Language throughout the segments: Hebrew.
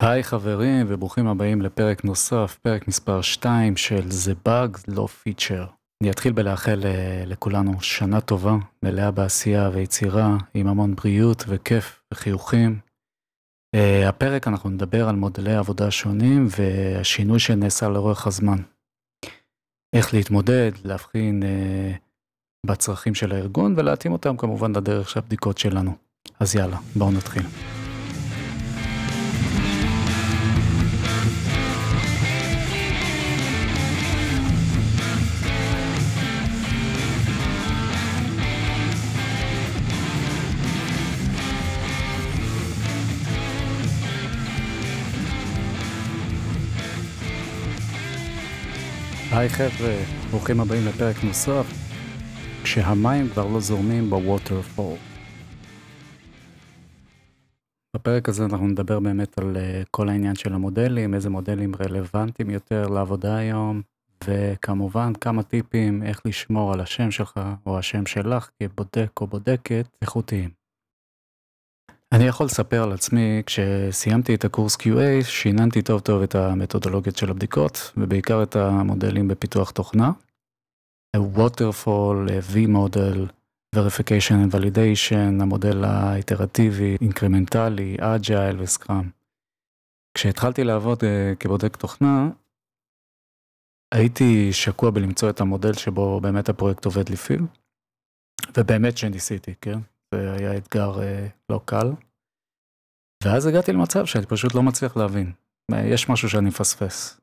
היי חברים וברוכים הבאים לפרק נוסף, פרק מספר 2 של The Bug לא Feature. אני אתחיל בלאחל אה, לכולנו שנה טובה, מלאה בעשייה ויצירה, עם המון בריאות וכיף וחיוכים. Uh, הפרק אנחנו נדבר על מודלי עבודה שונים והשינוי שנעשה לאורך הזמן. איך להתמודד, להבחין uh, בצרכים של הארגון ולהתאים אותם כמובן לדרך של הבדיקות שלנו. אז יאללה, בואו נתחיל. היי חבר'ה, ברוכים הבאים לפרק נוסף, כשהמים כבר לא זורמים בווטרפול. בפרק הזה אנחנו נדבר באמת על uh, כל העניין של המודלים, איזה מודלים רלוונטיים יותר לעבודה היום, וכמובן כמה טיפים איך לשמור על השם שלך או השם שלך כבודק או בודקת איכותיים. אני יכול לספר על עצמי, כשסיימתי את הקורס QA, שיננתי טוב טוב את המתודולוגיות של הבדיקות, ובעיקר את המודלים בפיתוח תוכנה. Waterfall, V-Model, Verification and Validation, המודל האיטרטיבי, אינקרמנטלי, Agile ו Scrum. כשהתחלתי לעבוד uh, כבודק תוכנה, הייתי שקוע בלמצוא את המודל שבו באמת הפרויקט עובד לפיו, ובאמת שניסיתי, כן? זה היה אתגר uh, לא קל. ואז הגעתי למצב שאני פשוט לא מצליח להבין. יש משהו שאני מפספס.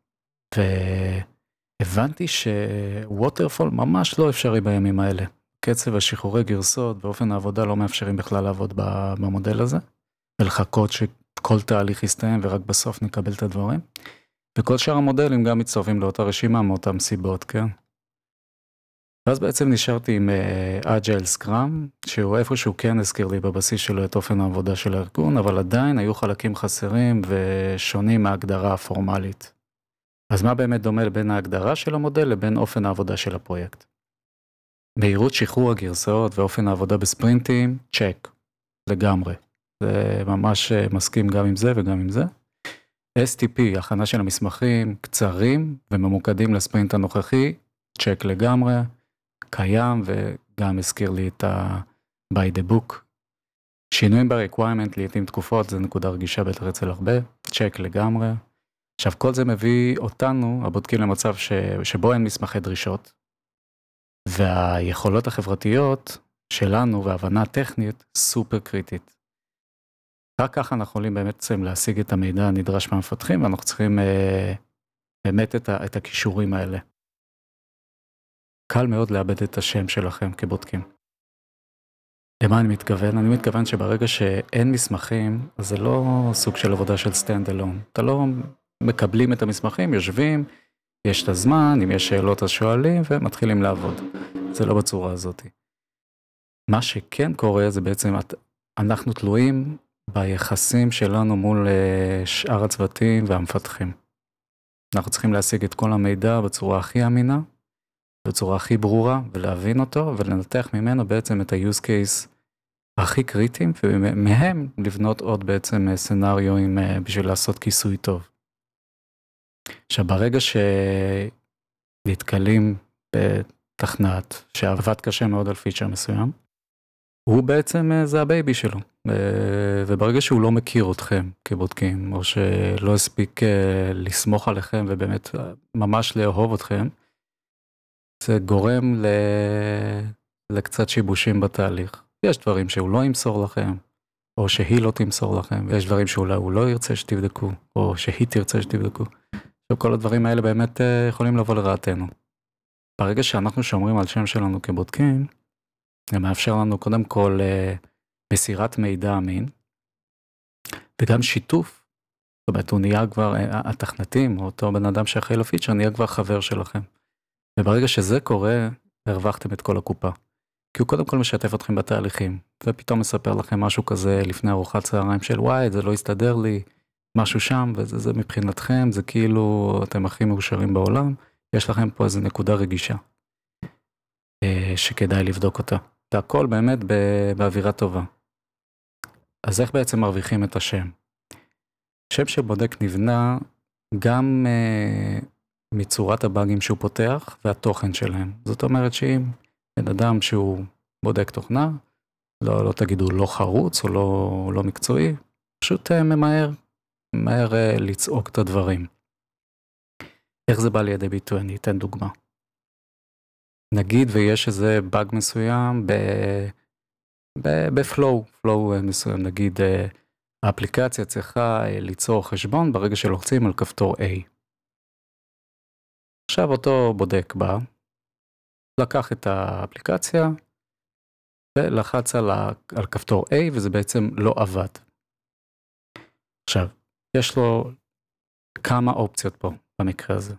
והבנתי ש waterfall ממש לא אפשרי בימים האלה. קצב השחרורי גרסות ואופן העבודה לא מאפשרים בכלל לעבוד במודל הזה, ולחכות שכל תהליך יסתיים ורק בסוף נקבל את הדברים. וכל שאר המודלים גם מצטרפים לאותה רשימה מאותן סיבות, כן? ואז בעצם נשארתי עם agile uh, Scrum, שהוא איפשהו כן הזכיר לי בבסיס שלו את אופן העבודה של הארגון, אבל עדיין היו חלקים חסרים ושונים מההגדרה הפורמלית. אז מה באמת דומה בין ההגדרה של המודל לבין אופן העבודה של הפרויקט? מהירות שחרור הגרסאות ואופן העבודה בספרינטים, צ'ק, לגמרי. זה ממש אה, מסכים גם עם זה וגם עם זה. STP, הכנה של המסמכים, קצרים וממוקדים לספרינט הנוכחי, צ'ק לגמרי. קיים וגם הזכיר לי את ה-by the book. שינויים ב-requirement לעתים תקופות זה נקודה רגישה בטח אצל הרבה, צ'ק לגמרי. עכשיו כל זה מביא אותנו, הבודקים למצב ש... שבו אין מסמכי דרישות, והיכולות החברתיות שלנו והבנה טכנית סופר קריטית. רק ככה אנחנו יכולים באמת להשיג את המידע הנדרש מהמפתחים ואנחנו צריכים אה, באמת את, ה... את הכישורים האלה. קל מאוד לאבד את השם שלכם כבודקים. למה אני מתכוון? אני מתכוון שברגע שאין מסמכים, אז זה לא סוג של עבודה של stand alone. אתה לא מקבלים את המסמכים, יושבים, יש את הזמן, אם יש שאלות אז שואלים ומתחילים לעבוד. זה לא בצורה הזאת. מה שכן קורה זה בעצם אנחנו תלויים ביחסים שלנו מול אה, שאר הצוותים והמפתחים. אנחנו צריכים להשיג את כל המידע בצורה הכי אמינה, בצורה הכי ברורה ולהבין אותו ולנתח ממנו בעצם את ה-use case הכי קריטיים ומהם לבנות עוד בעצם סצנריואים אה, בשביל לעשות כיסוי טוב. עכשיו ברגע שנתקלים בתכנת שעבד קשה מאוד על פיצ'ר מסוים, הוא בעצם אה, זה ה baby שלו אה, וברגע שהוא לא מכיר אתכם כבודקים או שלא הספיק לסמוך עליכם ובאמת ממש לאהוב אתכם, זה גורם ל... לקצת שיבושים בתהליך. יש דברים שהוא לא ימסור לכם, או שהיא לא תמסור לכם, ויש דברים שאולי הוא לא ירצה שתבדקו, או שהיא תרצה שתבדקו. עכשיו כל הדברים האלה באמת אה, יכולים לבוא לרעתנו. ברגע שאנחנו שומרים על שם שלנו כבודקים, זה מאפשר לנו קודם כל אה, מסירת מידע אמין, וגם שיתוף. זאת אומרת, הוא נהיה כבר, אה, התכנתים, או אותו בן אדם שאחראי לפיצ'ר, נהיה כבר חבר שלכם. וברגע שזה קורה, הרווחתם את כל הקופה. כי הוא קודם כל משתף אתכם בתהליכים, ופתאום מספר לכם משהו כזה לפני ארוחת צהריים של וואי, זה לא הסתדר לי, משהו שם, וזה זה מבחינתכם, זה כאילו אתם הכי מאושרים בעולם, יש לכם פה איזה נקודה רגישה, אה, שכדאי לבדוק אותה. והכל באמת באווירה טובה. אז איך בעצם מרוויחים את השם? שם של בודק נבנה גם uh, מצורת הבאגים שהוא פותח והתוכן שלהם. זאת אומרת שאם בן אדם שהוא בודק תוכנה, לא, לא תגידו לא חרוץ או לא, לא מקצועי, פשוט uh, ממהר, ממהר uh, לצעוק את הדברים. איך זה בא לידי ביטוי? אני אתן דוגמה. נגיד ויש איזה באג מסוים בפלואו, פלואו מסוים, נגיד האפליקציה צריכה ליצור חשבון ברגע שלוחצים על כפתור A. עכשיו אותו בודק בא, לקח את האפליקציה ולחץ על, ה, על כפתור A וזה בעצם לא עבד. עכשיו, יש לו כמה אופציות פה במקרה הזה.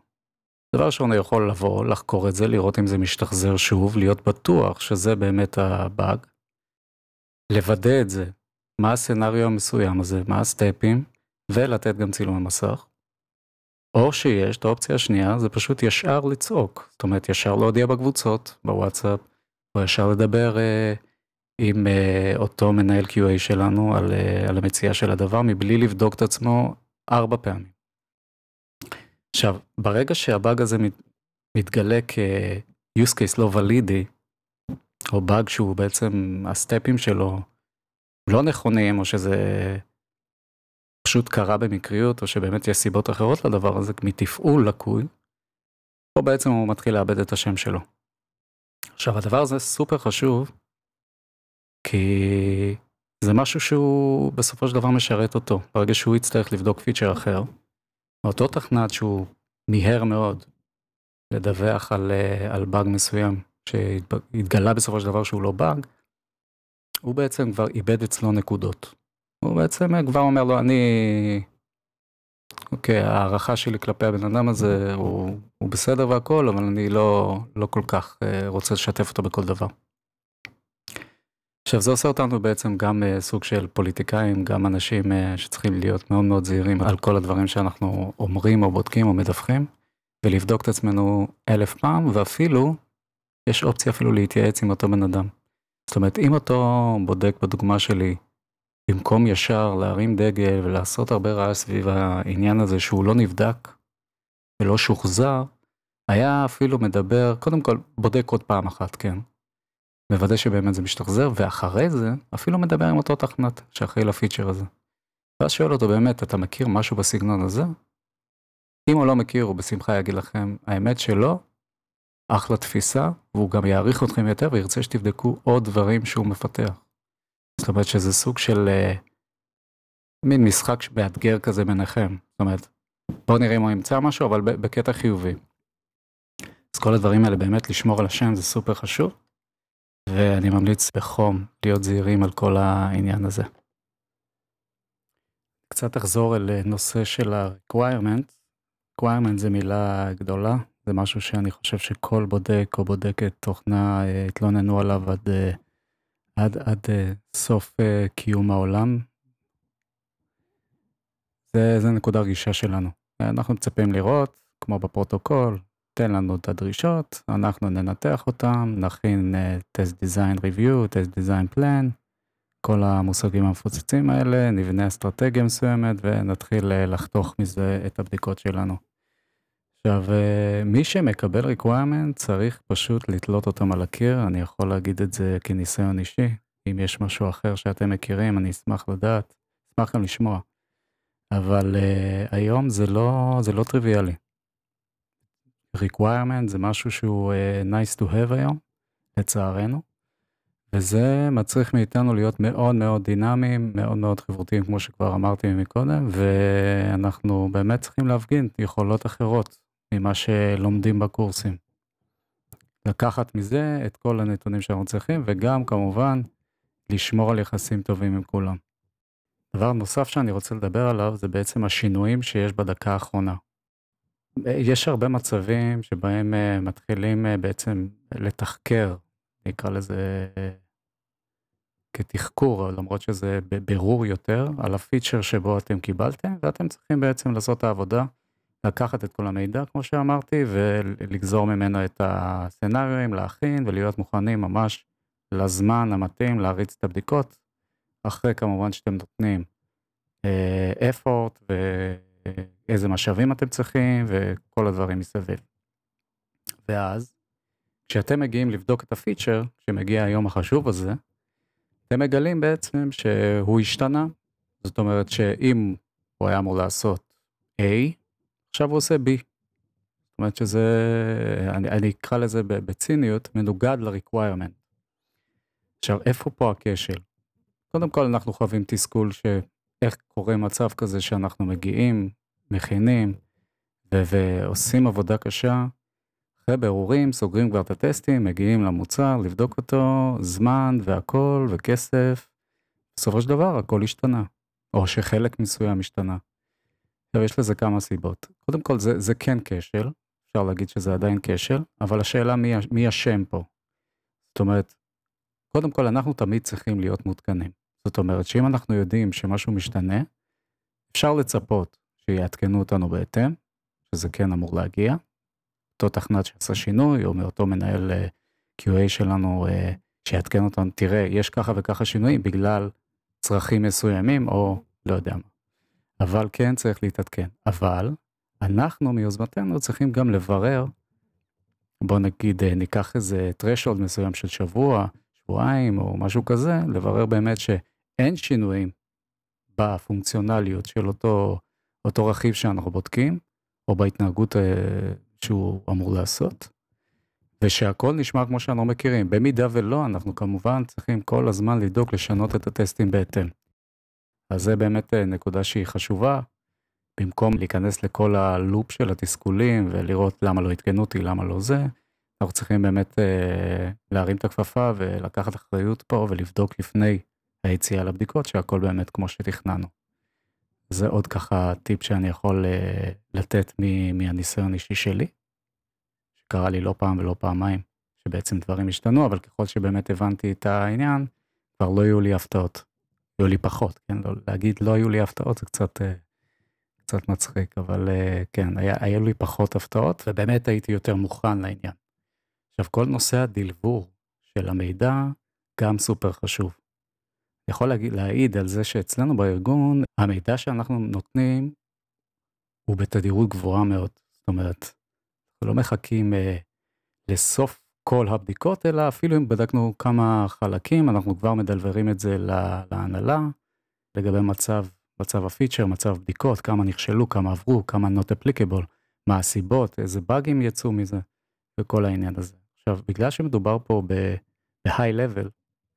דבר ראשון, הוא יכול לבוא, לחקור את זה, לראות אם זה משתחזר שוב, להיות בטוח שזה באמת הבאג, לוודא את זה, מה הסצנריו המסוים הזה, מה הסטפים, ולתת גם צילומי מסך. או שיש את האופציה השנייה, זה פשוט ישר לצעוק. זאת אומרת, ישר להודיע בקבוצות, בוואטסאפ, או ישר לדבר אה, עם אה, אותו מנהל QA שלנו על, אה, על המציאה של הדבר, מבלי לבדוק את עצמו ארבע פעמים. עכשיו, ברגע שהבאג הזה מת, מתגלה כ-use case לא ולידי, או באג שהוא בעצם, הסטפים שלו לא נכונים, או שזה פשוט קרה במקריות, או שבאמת יש סיבות אחרות לדבר הזה, מתפעול לקוי, פה בעצם הוא מתחיל לאבד את השם שלו. עכשיו הדבר הזה סופר חשוב, כי זה משהו שהוא בסופו של דבר משרת אותו. ברגע שהוא יצטרך לבדוק פיצ'ר אחר, אותו תכנת שהוא מיהר מאוד לדווח על, אה, על באג מסוים, שהתגלה בסופו של דבר שהוא לא באג, הוא בעצם כבר איבד אצלו נקודות. הוא בעצם כבר אומר לו, אני... אוקיי, ההערכה שלי כלפי הבן אדם הזה הוא, הוא בסדר והכל, אבל אני לא, לא כל כך אה, רוצה לשתף אותו בכל דבר. עכשיו זה עושה אותנו בעצם גם uh, סוג של פוליטיקאים, גם אנשים uh, שצריכים להיות מאוד מאוד זהירים על כל הדברים שאנחנו אומרים או בודקים או מדווחים, ולבדוק את עצמנו אלף פעם, ואפילו, יש אופציה אפילו להתייעץ עם אותו בן אדם. זאת אומרת, אם אותו בודק בדוגמה שלי, במקום ישר להרים דגל ולעשות הרבה רעש סביב העניין הזה שהוא לא נבדק ולא שוחזר, היה אפילו מדבר, קודם כל בודק עוד פעם אחת, כן. מוודא שבאמת זה משתחזר, ואחרי זה אפילו מדבר עם אותו תכנת שאחראי לפיצ'ר הזה. ואז שואל אותו באמת, אתה מכיר משהו בסגנון הזה? אם הוא לא מכיר, הוא בשמחה יגיד לכם, האמת שלא, אחלה תפיסה, והוא גם יעריך אתכם יותר וירצה שתבדקו עוד דברים שהוא מפתח. זאת אומרת שזה סוג של uh, מין משחק מאתגר כזה ביניכם. זאת אומרת, בואו נראה אם הוא ימצא משהו, אבל בקטע חיובי. אז כל הדברים האלה באמת לשמור על השם זה סופר חשוב, ואני ממליץ בחום להיות זהירים על כל העניין הזה. קצת אחזור אל אה, נושא של ה-requirement. requirement זה מילה גדולה, זה משהו שאני חושב שכל בודק או בודקת תוכנה אה, התלוננו עליו עד, אה, עד, עד אה, סוף קיום העולם. זה, זה נקודה רגישה שלנו. אנחנו מצפים לראות, כמו בפרוטוקול, תן לנו את הדרישות, אנחנו ננתח אותם, נכין test design review, test design plan, כל המושגים המפוצצים האלה, נבנה אסטרטגיה מסוימת ונתחיל לחתוך מזה את הבדיקות שלנו. עכשיו, אה, מי שמקבל requirement צריך פשוט לתלות אותם על הקיר, אני יכול להגיד את זה כניסיון אישי. אם יש משהו אחר שאתם מכירים, אני אשמח לדעת, אשמח גם לשמוע. אבל uh, היום זה לא, זה לא טריוויאלי. requirement זה משהו שהוא uh, nice to have היום, לצערנו, וזה מצריך מאיתנו להיות מאוד מאוד דינמיים, מאוד מאוד חברותיים, כמו שכבר אמרתי מקודם, ואנחנו באמת צריכים להפגין יכולות אחרות. ממה שלומדים בקורסים. לקחת מזה את כל הנתונים שאנחנו צריכים, וגם כמובן לשמור על יחסים טובים עם כולם. דבר נוסף שאני רוצה לדבר עליו זה בעצם השינויים שיש בדקה האחרונה. יש הרבה מצבים שבהם אה, מתחילים אה, בעצם לתחקר, נקרא לזה כתחקור, למרות שזה בבירור יותר, על הפיצ'ר שבו אתם קיבלתם, ואתם צריכים בעצם לעשות את העבודה לקחת את כל המידע, כמו שאמרתי, ולגזור ממנו את הסצנריואים, להכין ולהיות מוכנים ממש לזמן המתאים להריץ את הבדיקות, אחרי כמובן שאתם נותנים effort ואיזה משאבים אתם צריכים וכל הדברים מסביב. ואז, כשאתם מגיעים לבדוק את הפיצ'ר, כשמגיע היום החשוב הזה, אתם מגלים בעצם שהוא השתנה. זאת אומרת שאם הוא היה אמור לעשות A, עכשיו הוא עושה B. זאת אומרת שזה, אני, אני אקרא לזה בציניות, מנוגד ל-requirement. עכשיו, איפה פה הכשל? קודם כל, אנחנו חווים תסכול שאיך קורה מצב כזה שאנחנו מגיעים, מכינים, ו- ועושים עבודה קשה, אחרי בירורים, סוגרים כבר את הטסטים, מגיעים למוצר, לבדוק אותו, זמן והכל וכסף. בסופו של דבר הכל השתנה, או שחלק מסוים השתנה. עכשיו יש לזה כמה סיבות. קודם כל זה, זה כן כשל, אפשר להגיד שזה עדיין כשל, אבל השאלה מי, אשם פה. זאת אומרת, קודם כל אנחנו תמיד צריכים להיות מעודכנים. זאת אומרת שאם אנחנו יודעים שמשהו משתנה, אפשר לצפות שיעדכנו אותנו בהתאם, שזה כן אמור להגיע. אותו תכנת שעשה שינוי, או מאותו מנהל אה, QA שלנו אה, שיעדכן אותנו, תראה, יש ככה וככה שינויים בגלל צרכים מסוימים, או לא יודע מה. אבל כן צריך להתעדכן. אבל אנחנו מיוזמתנו צריכים גם לברר, בוא נגיד אה, ניקח איזה threshold מסוים של שבוע, שבועיים או משהו כזה, לברר באמת שאין שינויים בפונקציונליות של אותו, אותו רכיב שאנחנו בודקים, או בהתנהגות אה, שהוא אמור לעשות, ושהכל נשמע כמו שאנחנו מכירים. במידה ולא, אנחנו כמובן צריכים כל הזמן לדאוג לשנות את הטסטים בהתאם. אז זה באמת אה, נקודה שהיא חשובה, במקום להיכנס לכל הלופ של התסכולים ולראות למה לא עדכנו אותי, למה לא זה, אנחנו צריכים באמת אה, להרים את הכפפה ולקחת אחריות פה ולבדוק לפני היציאה לבדיקות שהכל באמת כמו שתכננו. זה עוד ככה טיפ שאני יכול אה, לתת מהניסיון אישי שלי, שקרה לי לא פעם ולא פעמיים, שבעצם דברים השתנו, אבל ככל שבאמת הבנתי את העניין, כבר לא יהיו לי הפתעות. היו לי פחות, כן? לא, להגיד לא היו לי הפתעות זה קצת, אה, קצת מצחיק, אבל אה, כן, היה, היו לי פחות הפתעות, ובאמת הייתי יותר מוכן לעניין. עכשיו, כל נושא הדלבור של המידע גם סופר חשוב. יכול להגיד, להעיד על זה שאצלנו בארגון, המידע שאנחנו נותנים הוא בתדירות גבוהה מאוד. זאת אומרת, אנחנו לא מחכים אה, לסוף כל הבדיקות, אלא אפילו אם בדקנו כמה חלקים, אנחנו כבר מדלברים את זה להנהלה, לגבי מצב, מצב הפיצ'ר, מצב בדיקות, כמה נכשלו, כמה עברו, כמה not applicable, מה הסיבות, איזה באגים יצאו מזה, וכל העניין הזה. עכשיו, בגלל שמדובר פה ב-high level,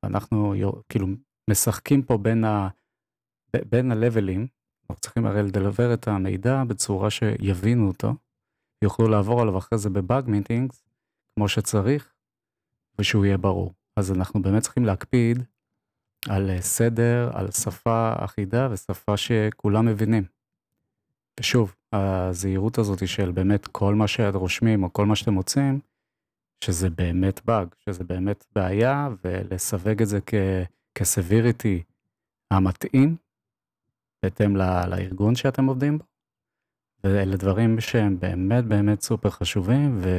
אנחנו כאילו משחקים פה בין, ה, בין הלבלים, אנחנו צריכים הרי לדלבר את המידע בצורה שיבינו אותו, יוכלו לעבור עליו אחרי זה בבאג מיטינגס, כמו שצריך, ושהוא יהיה ברור. אז אנחנו באמת צריכים להקפיד על סדר, על שפה אחידה ושפה שכולם מבינים. ושוב, הזהירות הזאת של באמת כל מה שאתם רושמים או כל מה שאתם מוצאים, שזה באמת באג, שזה באמת בעיה, ולסווג את זה כ... כסביריטי המתאים, בהתאם לארגון שאתם עובדים בו. ואלה דברים שהם באמת באמת סופר חשובים, ו...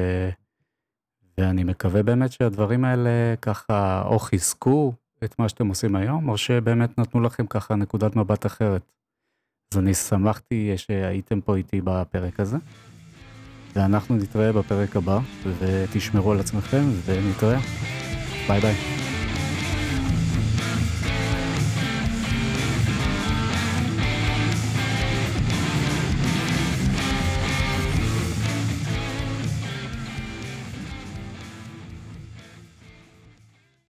ואני מקווה באמת שהדברים האלה ככה או חיזקו את מה שאתם עושים היום, או שבאמת נתנו לכם ככה נקודת מבט אחרת. אז אני שמחתי שהייתם פה איתי בפרק הזה, ואנחנו נתראה בפרק הבא, ותשמרו על עצמכם, ונתראה. ביי ביי.